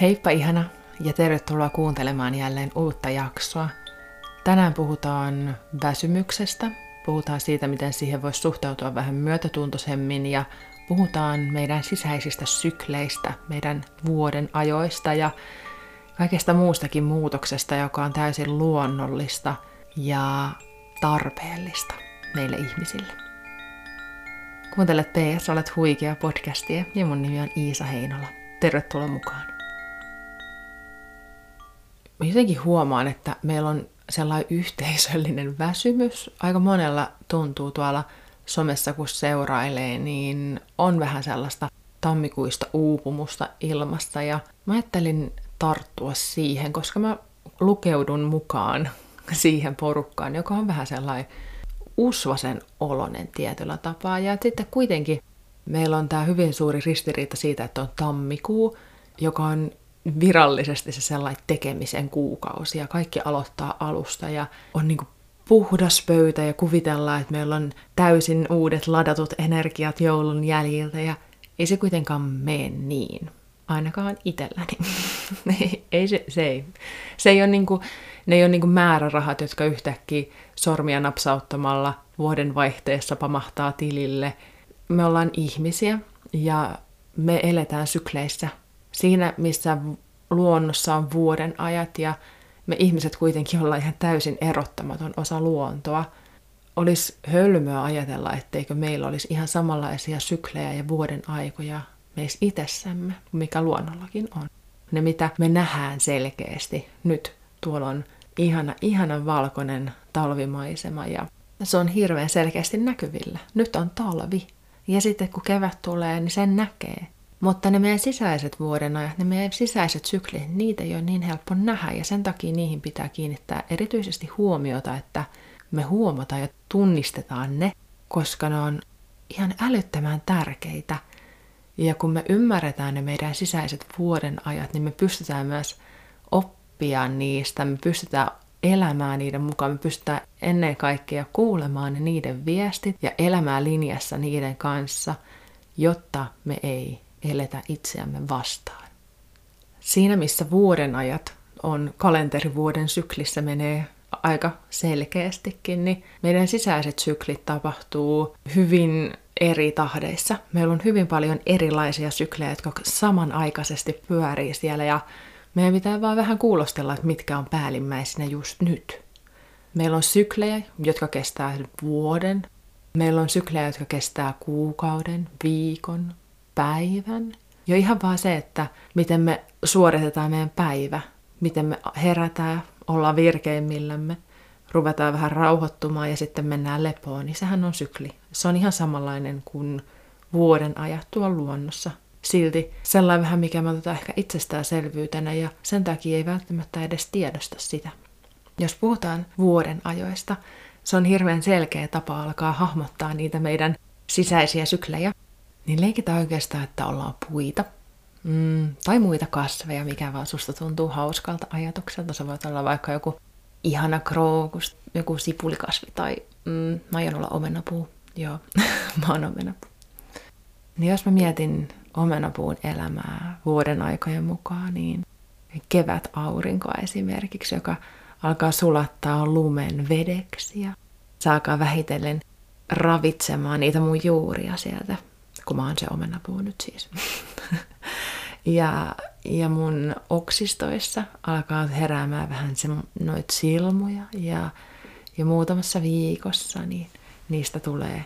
Heippa ihana ja tervetuloa kuuntelemaan jälleen uutta jaksoa. Tänään puhutaan väsymyksestä, puhutaan siitä, miten siihen voisi suhtautua vähän myötätuntoisemmin ja puhutaan meidän sisäisistä sykleistä, meidän vuoden ajoista ja kaikesta muustakin muutoksesta, joka on täysin luonnollista ja tarpeellista meille ihmisille. Kuuntelet PS, olet huikea podcastia ja mun nimi on Iisa Heinola. Tervetuloa mukaan mä jotenkin huomaan, että meillä on sellainen yhteisöllinen väsymys. Aika monella tuntuu tuolla somessa, kun seurailee, niin on vähän sellaista tammikuista uupumusta ilmasta. Ja mä ajattelin tarttua siihen, koska mä lukeudun mukaan siihen porukkaan, joka on vähän sellainen usvasen olonen tietyllä tapaa. Ja sitten kuitenkin meillä on tämä hyvin suuri ristiriita siitä, että on tammikuu, joka on virallisesti se sellainen tekemisen kuukausi ja kaikki aloittaa alusta ja on niin kuin puhdas pöytä ja kuvitellaan, että meillä on täysin uudet ladatut energiat joulun jäljiltä ja ei se kuitenkaan mene niin. Ainakaan itselläni. ei, se, se, ei. se ei ole niin kuin, ne ei ole niin kuin määrärahat, jotka yhtäkkiä sormia napsauttamalla vuoden vaihteessa pamahtaa tilille. Me ollaan ihmisiä ja me eletään sykleissä siinä, missä luonnossa on vuoden ajat ja me ihmiset kuitenkin ollaan ihan täysin erottamaton osa luontoa. Olisi hölmöä ajatella, etteikö meillä olisi ihan samanlaisia syklejä ja vuoden aikoja meissä itsessämme, mikä luonnollakin on. Ne, mitä me nähdään selkeästi nyt, tuolla on ihana, ihana valkoinen talvimaisema ja se on hirveän selkeästi näkyvillä. Nyt on talvi. Ja sitten kun kevät tulee, niin sen näkee. Mutta ne meidän sisäiset vuodenajat, ne meidän sisäiset syklit, niitä ei ole niin helppo nähdä. Ja sen takia niihin pitää kiinnittää erityisesti huomiota, että me huomataan ja tunnistetaan ne, koska ne on ihan älyttömän tärkeitä. Ja kun me ymmärretään ne meidän sisäiset vuodenajat, niin me pystytään myös oppia niistä, me pystytään elämään niiden mukaan, me pystytään ennen kaikkea kuulemaan niiden viestit ja elämään linjassa niiden kanssa, jotta me ei eletä itseämme vastaan. Siinä missä vuoden ajat on kalenterivuoden syklissä menee aika selkeästikin, niin meidän sisäiset syklit tapahtuu hyvin eri tahdeissa. Meillä on hyvin paljon erilaisia syklejä, jotka samanaikaisesti pyörii siellä ja meidän pitää vaan vähän kuulostella, että mitkä on päällimmäisenä just nyt. Meillä on syklejä, jotka kestää vuoden. Meillä on syklejä, jotka kestää kuukauden, viikon, päivän. Jo ihan vaan se, että miten me suoritetaan meidän päivä, miten me herätään, ollaan virkeimmillämme, ruvetaan vähän rauhoittumaan ja sitten mennään lepoon, niin sehän on sykli. Se on ihan samanlainen kuin vuoden ajat tuolla luonnossa. Silti sellainen vähän, mikä me otetaan ehkä itsestäänselvyytenä ja sen takia ei välttämättä edes tiedosta sitä. Jos puhutaan vuoden ajoista, se on hirveän selkeä tapa alkaa hahmottaa niitä meidän sisäisiä syklejä niin leikitään oikeastaan, että ollaan puita mm, tai muita kasveja, mikä vaan susta tuntuu hauskalta ajatukselta. Se voi olla vaikka joku ihana krookus, joku sipulikasvi tai mm, mä aion olla omenapuu. Joo, mä oon omenapuu. Niin jos mä mietin omenapuun elämää vuoden aikojen mukaan, niin kevät aurinko esimerkiksi, joka alkaa sulattaa lumen vedeksi ja saakaa vähitellen ravitsemaan niitä mun juuria sieltä kun se omenapuu nyt siis. ja, ja mun oksistoissa alkaa heräämään vähän se, noit silmuja ja, ja muutamassa viikossa niin niistä tulee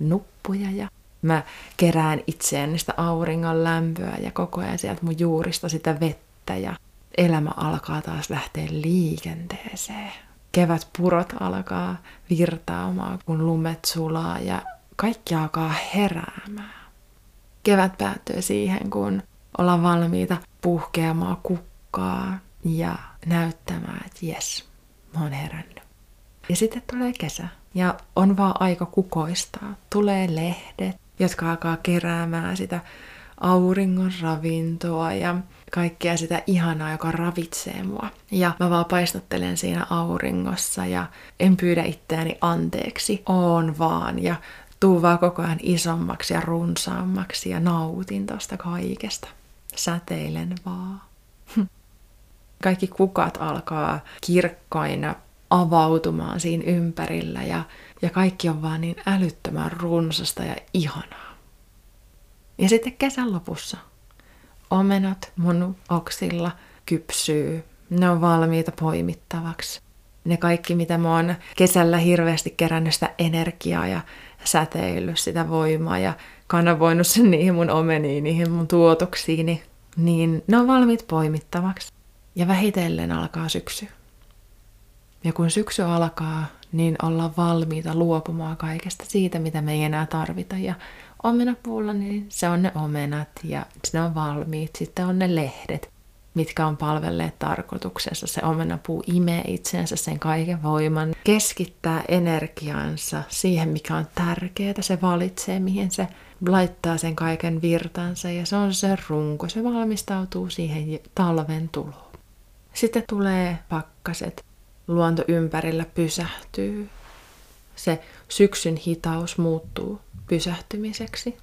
nuppuja ja mä kerään itseen niistä auringon lämpöä ja koko ajan sieltä mun juurista sitä vettä ja elämä alkaa taas lähteä liikenteeseen. Kevät purot alkaa virtaamaan, kun lumet sulaa ja kaikki alkaa heräämään kevät päättyy siihen, kun ollaan valmiita puhkeamaan kukkaa ja näyttämään, että jes, mä oon herännyt. Ja sitten tulee kesä ja on vaan aika kukoistaa. Tulee lehdet, jotka alkaa keräämään sitä auringon ravintoa ja kaikkea sitä ihanaa, joka ravitsee mua. Ja mä vaan paistottelen siinä auringossa ja en pyydä itseäni anteeksi, oon vaan ja tuu vaan koko ajan isommaksi ja runsaammaksi ja nautin tosta kaikesta. Säteilen vaan. Kaikki kukat alkaa kirkkaina avautumaan siinä ympärillä ja, ja kaikki on vaan niin älyttömän runsasta ja ihanaa. Ja sitten kesän lopussa omenat mun oksilla kypsyy. Ne on valmiita poimittavaksi. Ne kaikki, mitä mä oon kesällä hirveästi kerännyt sitä energiaa ja säteillyt sitä voimaa ja kanavoinut sen niihin mun omeniin, niihin mun tuotoksiini, niin ne on valmiit poimittavaksi. Ja vähitellen alkaa syksy. Ja kun syksy alkaa, niin ollaan valmiita luopumaan kaikesta siitä, mitä me ei enää tarvita. Ja omenapuulla, niin se on ne omenat ja ne on valmiit. Sitten on ne lehdet, mitkä on palvelleet tarkoituksensa. Se omenapuu imee itsensä sen kaiken voiman, keskittää energiansa siihen, mikä on tärkeää. Se valitsee, mihin se laittaa sen kaiken virtansa ja se on se runko. Se valmistautuu siihen talven tuloon. Sitten tulee pakkaset. Luonto ympärillä pysähtyy. Se syksyn hitaus muuttuu pysähtymiseksi.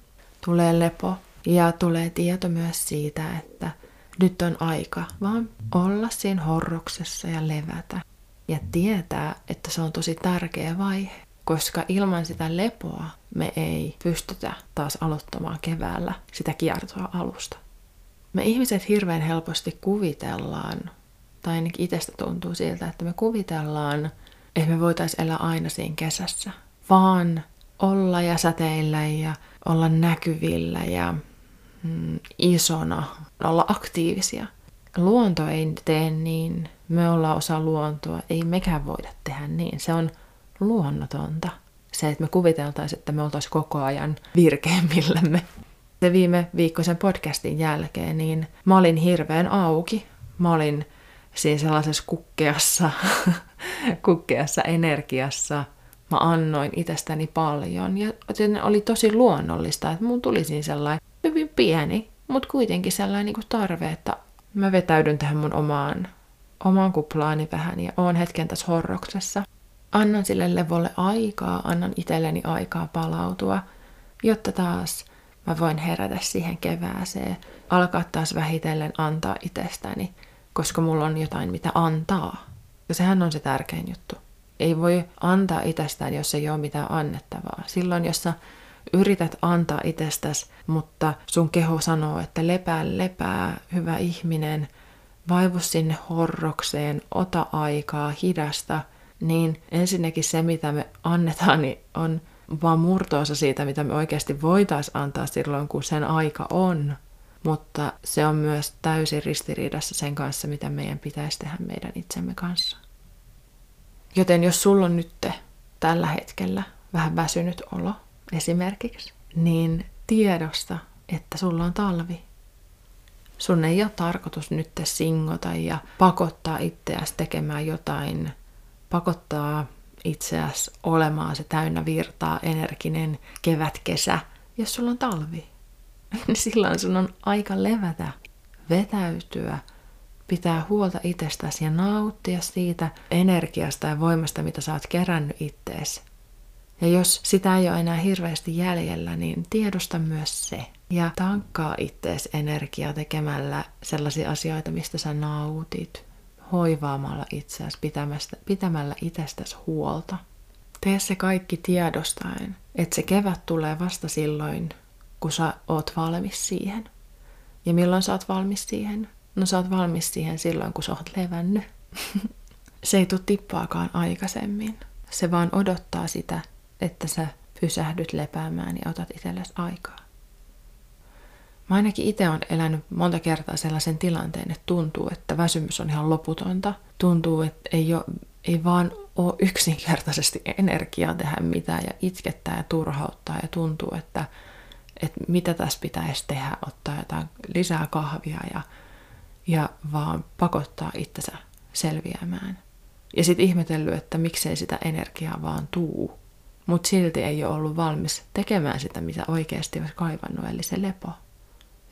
Tulee lepo ja tulee tieto myös siitä, että nyt on aika vaan olla siinä horroksessa ja levätä. Ja tietää, että se on tosi tärkeä vaihe, koska ilman sitä lepoa me ei pystytä taas aloittamaan keväällä sitä kiertoa alusta. Me ihmiset hirveän helposti kuvitellaan, tai ainakin itsestä tuntuu siltä, että me kuvitellaan, että me voitaisiin elää aina siinä kesässä, vaan olla ja säteillä ja olla näkyvillä ja mm, isona, olla aktiivisia. Luonto ei tee niin, me ollaan osa luontoa, ei mekään voida tehdä niin. Se on luonnotonta. Se, että me kuviteltaisiin, että me oltaisiin koko ajan virkeämmillämme. Se viime viikkoisen podcastin jälkeen, niin mä olin hirveän auki. Mä olin siinä sellaisessa kukkeassa, kukkeassa energiassa. Mä annoin itsestäni paljon ja oli tosi luonnollista, että mun tuli siinä sellainen pieni, mutta kuitenkin sellainen niin kuin tarve, että mä vetäydyn tähän mun omaan, omaan kuplaani vähän ja oon hetken tässä horroksessa. Annan sille levolle aikaa, annan itselleni aikaa palautua, jotta taas mä voin herätä siihen kevääseen, alkaa taas vähitellen antaa itsestäni, koska mulla on jotain mitä antaa. Ja sehän on se tärkein juttu. Ei voi antaa itsestään, jos ei ole mitään annettavaa. Silloin, jos sä yrität antaa itsestäsi, mutta sun keho sanoo, että lepää, lepää, hyvä ihminen, vaivu sinne horrokseen, ota aikaa, hidasta, niin ensinnäkin se, mitä me annetaan, niin on vaan murtoosa siitä, mitä me oikeasti voitaisiin antaa silloin, kun sen aika on. Mutta se on myös täysin ristiriidassa sen kanssa, mitä meidän pitäisi tehdä meidän itsemme kanssa. Joten jos sulla on nyt tällä hetkellä vähän väsynyt olo, esimerkiksi, niin tiedosta, että sulla on talvi. Sun ei ole tarkoitus nyt singota ja pakottaa itseäsi tekemään jotain, pakottaa itseäsi olemaan se täynnä virtaa, energinen kevät-kesä, jos sulla on talvi. Niin silloin sun on aika levätä, vetäytyä, pitää huolta itsestäsi ja nauttia siitä energiasta ja voimasta, mitä sä oot kerännyt itteesi ja jos sitä ei ole enää hirveästi jäljellä, niin tiedosta myös se. Ja tankkaa ittees energiaa tekemällä sellaisia asioita, mistä sä nautit, hoivaamalla itseäsi, pitämällä itsestäsi huolta. Tee se kaikki tiedostaen, että se kevät tulee vasta silloin, kun sä oot valmis siihen. Ja milloin sä oot valmis siihen? No sä oot valmis siihen silloin, kun sä oot levännyt. se ei tule tippaakaan aikaisemmin. Se vaan odottaa sitä, että sä pysähdyt lepäämään ja otat itsellesi aikaa. Mä ainakin itse olen elänyt monta kertaa sellaisen tilanteen, että tuntuu, että väsymys on ihan loputonta. Tuntuu, että ei, ole, ei vaan ole yksinkertaisesti energiaa tehdä mitään ja itkettää ja turhauttaa ja tuntuu, että, että mitä tässä pitäisi tehdä, ottaa jotain lisää kahvia ja, ja vaan pakottaa itsensä selviämään. Ja sitten ihmetellyt, että miksei sitä energiaa vaan tuu mutta silti ei ole ollut valmis tekemään sitä, mitä oikeasti olisi kaivannut, eli se lepo.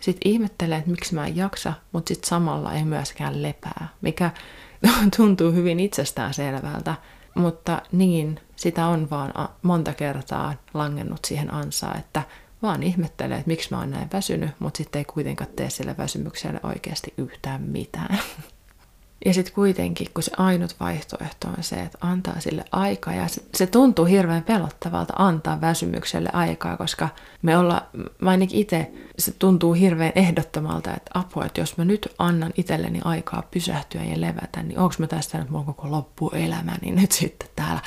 Sitten ihmettelee, että miksi mä en jaksa, mutta sitten samalla ei myöskään lepää, mikä tuntuu hyvin itsestään selvältä, mutta niin, sitä on vaan monta kertaa langennut siihen ansaan, että vaan ihmettelee, että miksi mä oon näin väsynyt, mutta sitten ei kuitenkaan tee sille väsymykselle oikeasti yhtään mitään. Ja sitten kuitenkin, kun se ainut vaihtoehto on se, että antaa sille aikaa, ja se, se tuntuu hirveän pelottavalta antaa väsymykselle aikaa, koska me ollaan, mä ainakin itse, se tuntuu hirveän ehdottomalta, että apua, että jos mä nyt annan itselleni aikaa pysähtyä ja levätä, niin onko mä tästä nyt mun koko loppuelämäni niin nyt sitten täällä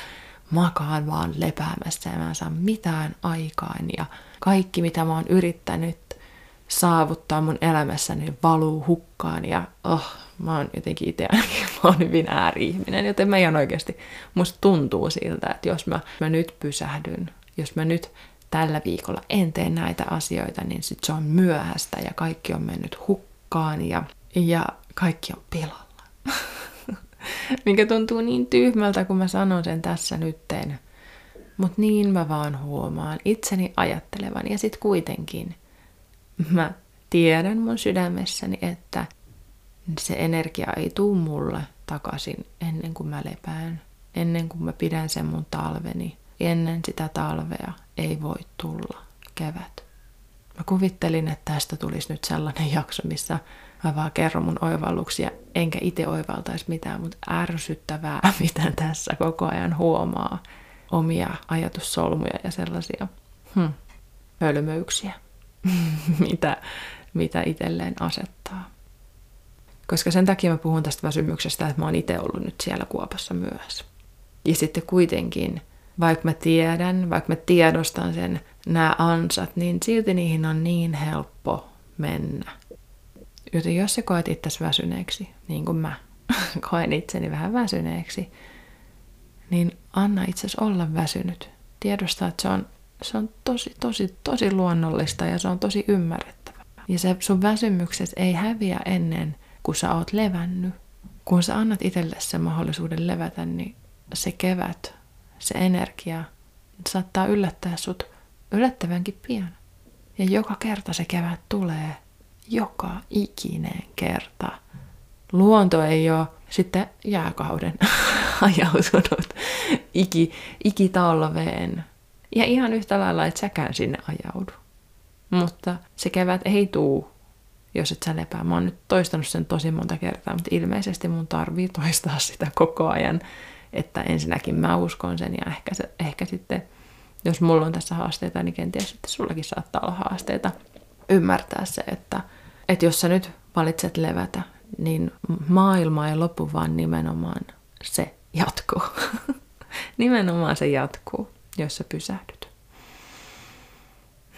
makaan vaan lepäämässä ja mä en saa mitään aikaan ja kaikki mitä mä oon yrittänyt saavuttaa mun elämässäni valuu hukkaan ja oh, mä oon jotenkin itse ainakin, mä oon hyvin ääri-ihminen, joten mä ihan oikeasti, musta tuntuu siltä, että jos mä, mä nyt pysähdyn, jos mä nyt tällä viikolla en tee näitä asioita, niin sit se on myöhäistä ja kaikki on mennyt hukkaan ja, ja kaikki on pilalla. Mikä tuntuu niin tyhmältä, kun mä sanon sen tässä nytteen. Mutta niin mä vaan huomaan itseni ajattelevan ja sit kuitenkin mä tiedän mun sydämessäni, että se energia ei tuu mulle takaisin ennen kuin mä lepään, ennen kuin mä pidän sen mun talveni. Ennen sitä talvea ei voi tulla kevät. Mä kuvittelin, että tästä tulisi nyt sellainen jakso, missä mä vaan kerron mun oivalluksia, enkä itse oivaltaisi mitään, mutta ärsyttävää, mitä tässä koko ajan huomaa. Omia ajatussolmuja ja sellaisia hm, hölmöyksiä, mitä, mitä itselleen asettaa. Koska sen takia mä puhun tästä väsymyksestä, että mä oon itse ollut nyt siellä kuopassa myös. Ja sitten kuitenkin, vaikka mä tiedän, vaikka mä tiedostan sen nämä ansat, niin silti niihin on niin helppo mennä. Joten jos sä koet itsesi väsyneeksi, niin kuin mä koen itseni vähän väsyneeksi, niin anna itsesi olla väsynyt. Tiedosta, että se on, se on tosi, tosi, tosi luonnollista ja se on tosi ymmärrettävä. Ja se sun väsymykset ei häviä ennen kun sä oot levännyt. Kun sä annat itselle sen mahdollisuuden levätä, niin se kevät, se energia saattaa yllättää sut yllättävänkin pian. Ja joka kerta se kevät tulee, joka ikinen kerta. Luonto ei ole sitten jääkauden ajautunut iki, ikitalveen. Ja ihan yhtä lailla, että säkään sinne ajaudu. Mutta se kevät ei tuu jos et sä lepää. Mä oon nyt toistanut sen tosi monta kertaa, mutta ilmeisesti mun tarvii toistaa sitä koko ajan, että ensinnäkin mä uskon sen ja ehkä, se, ehkä sitten, jos mulla on tässä haasteita, niin kenties sitten sullakin saattaa olla haasteita ymmärtää se, että, että jos sä nyt valitset levätä, niin maailma ei lopu, vaan nimenomaan se jatkuu. nimenomaan se jatkuu, jos sä pysähdyt.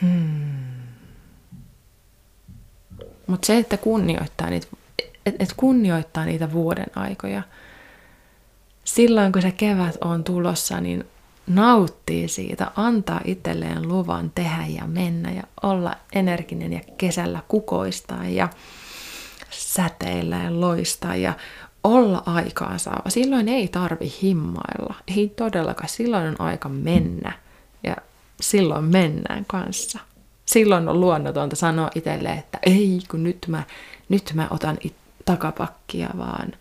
Hmm. Mutta se, että kunnioittaa niitä, et, et kunnioittaa niitä vuoden aikoja, silloin kun se kevät on tulossa, niin nauttii siitä, antaa itselleen luvan tehdä ja mennä ja olla energinen ja kesällä kukoistaa ja säteillä ja loistaa ja olla aikaansaava. Silloin ei tarvi himmailla. Ei todellakaan. Silloin on aika mennä. Ja silloin mennään kanssa silloin on luonnotonta sanoa itselle, että ei kun nyt mä, nyt mä otan it- takapakkia, vaan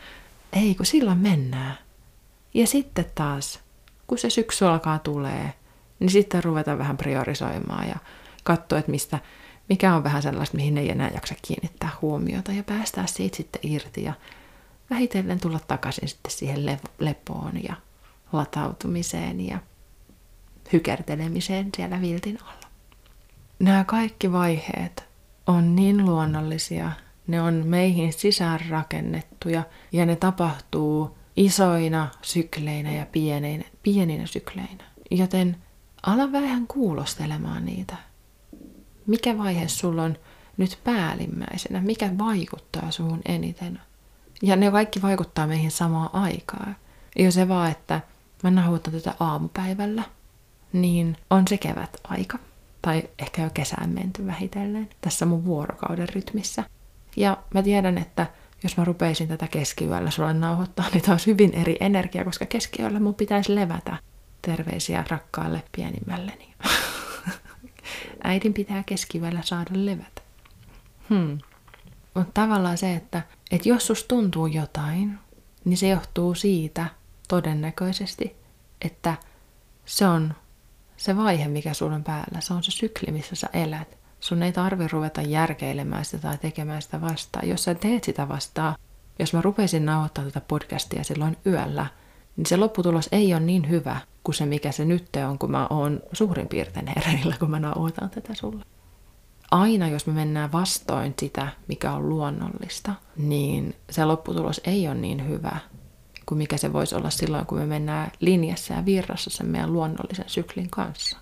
ei kun silloin mennään. Ja sitten taas, kun se syksy alkaa tulee, niin sitten ruvetaan vähän priorisoimaan ja katsoa, että mistä, mikä on vähän sellaista, mihin ei enää jaksa kiinnittää huomiota ja päästää siitä sitten irti ja vähitellen tulla takaisin sitten siihen le- lepoon ja latautumiseen ja hykertelemiseen siellä viltin alla nämä kaikki vaiheet on niin luonnollisia, ne on meihin sisäänrakennettuja ja ne tapahtuu isoina sykleinä ja pieneinä, pieninä sykleinä. Joten ala vähän kuulostelemaan niitä. Mikä vaihe sulla on nyt päällimmäisenä? Mikä vaikuttaa suhun eniten? Ja ne kaikki vaikuttaa meihin samaan aikaan. Jo se vaan, että mä nauhoitan tätä aamupäivällä, niin on se kevät aika tai ehkä jo kesään menty vähitellen tässä mun vuorokauden rytmissä. Ja mä tiedän, että jos mä rupeisin tätä keskiyöllä sulle nauhoittaa, niin taas hyvin eri energia, koska keskiyöllä mun pitäisi levätä. Terveisiä rakkaalle pienimmälleni. Äidin pitää keskiyöllä saada levätä. Hmm. Mutta tavallaan se, että, että jos sus tuntuu jotain, niin se johtuu siitä todennäköisesti, että se on se vaihe, mikä sulla on päällä, se on se sykli, missä sä elät. Sun ei tarvi ruveta järkeilemään sitä tai tekemään sitä vastaan. Jos sä teet sitä vastaan, jos mä rupesin nauhoittaa tätä podcastia silloin yöllä, niin se lopputulos ei ole niin hyvä kuin se, mikä se nyt on, kun mä oon suurin piirtein hereillä, kun mä nauhoitan tätä sulle. Aina jos me mennään vastoin sitä, mikä on luonnollista, niin se lopputulos ei ole niin hyvä kuin mikä se voisi olla silloin, kun me mennään linjassa ja virrassa sen meidän luonnollisen syklin kanssa.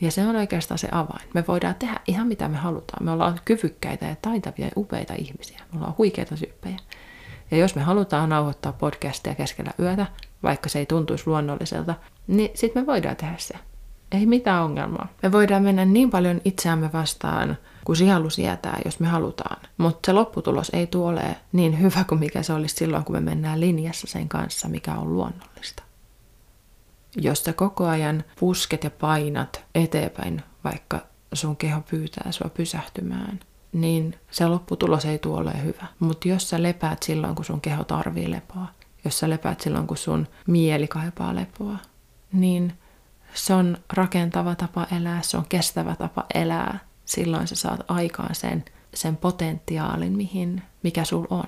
Ja se on oikeastaan se avain. Me voidaan tehdä ihan mitä me halutaan. Me ollaan kyvykkäitä ja taitavia ja upeita ihmisiä. Me ollaan huikeita tyyppejä. Ja jos me halutaan nauhoittaa podcastia keskellä yötä, vaikka se ei tuntuisi luonnolliselta, niin sitten me voidaan tehdä se. Ei mitään ongelmaa. Me voidaan mennä niin paljon itseämme vastaan, kuin sielu sietää, jos me halutaan. Mutta se lopputulos ei tule niin hyvä kuin mikä se olisi silloin, kun me mennään linjassa sen kanssa, mikä on luonnollista. Jos sä koko ajan pusket ja painat eteenpäin, vaikka sun keho pyytää sua pysähtymään, niin se lopputulos ei tule ole hyvä. Mutta jos sä lepäät silloin, kun sun keho tarvii lepoa, jos sä lepäät silloin, kun sun mieli kaipaa lepoa, niin se on rakentava tapa elää, se on kestävä tapa elää. Silloin sä saat aikaan sen, sen potentiaalin, mihin, mikä sul on.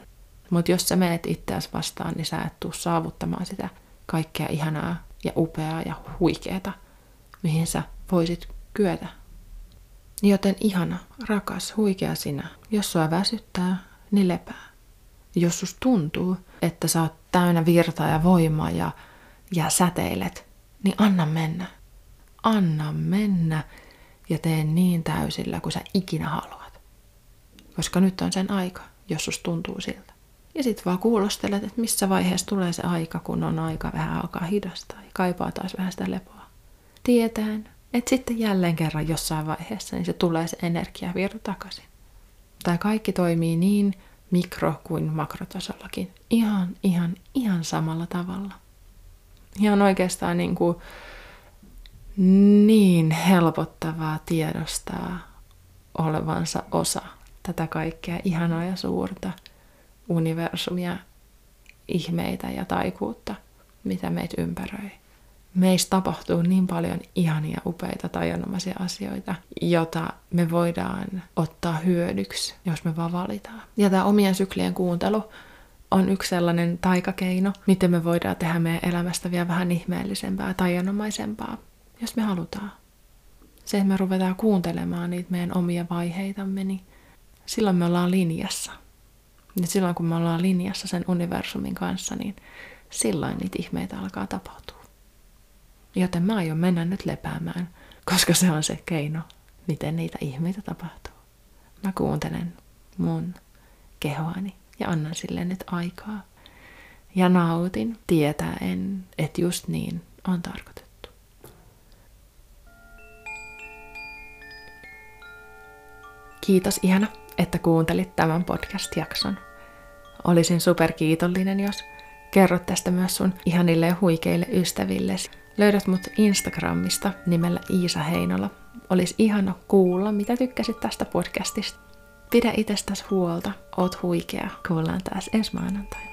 Mutta jos sä meet itseäsi vastaan, niin sä et tuu saavuttamaan sitä kaikkea ihanaa ja upeaa ja huikeeta, mihin sä voisit kyetä. Joten ihana, rakas, huikea sinä. Jos sua väsyttää, niin lepää. Jos sus tuntuu, että sä oot täynnä virtaa ja voimaa ja, ja säteilet, niin anna mennä. Anna mennä ja tee niin täysillä kuin sä ikinä haluat. Koska nyt on sen aika, jos sus tuntuu siltä. Ja sit vaan kuulostelet, että missä vaiheessa tulee se aika, kun on aika vähän alkaa hidastaa ja kaipaa taas vähän sitä lepoa. Tietään, että sitten jälleen kerran jossain vaiheessa niin se tulee se energiavirta takaisin. Tai kaikki toimii niin mikro- kuin makrotasollakin. Ihan, ihan, ihan samalla tavalla. Ihan oikeastaan niin kuin niin helpottavaa tiedostaa olevansa osa tätä kaikkea ihanaa ja suurta universumia, ihmeitä ja taikuutta, mitä meitä ympäröi. Meistä tapahtuu niin paljon ihania, upeita, tajanomaisia asioita, jota me voidaan ottaa hyödyksi, jos me vaan valitaan. Ja tämä omien syklien kuuntelu on yksi sellainen taikakeino, miten me voidaan tehdä meidän elämästä vielä vähän ihmeellisempää, tajanomaisempaa jos me halutaan. Se, että me ruvetaan kuuntelemaan niitä meidän omia vaiheitamme, niin silloin me ollaan linjassa. Ja silloin kun me ollaan linjassa sen universumin kanssa, niin silloin niitä ihmeitä alkaa tapahtua. Joten mä aion mennä nyt lepäämään, koska se on se keino, miten niitä ihmeitä tapahtuu. Mä kuuntelen mun kehoani ja annan sille nyt aikaa. Ja nautin tietäen, että just niin on tarkoitus. Kiitos ihana, että kuuntelit tämän podcast-jakson. Olisin superkiitollinen, jos kerrot tästä myös sun ihanille ja huikeille ystävillesi. Löydät mut Instagramista nimellä Iisa Heinola. Olisi ihana kuulla, mitä tykkäsit tästä podcastista. Pidä itsestäsi huolta, oot huikea. Kuullaan taas ensi maanantai.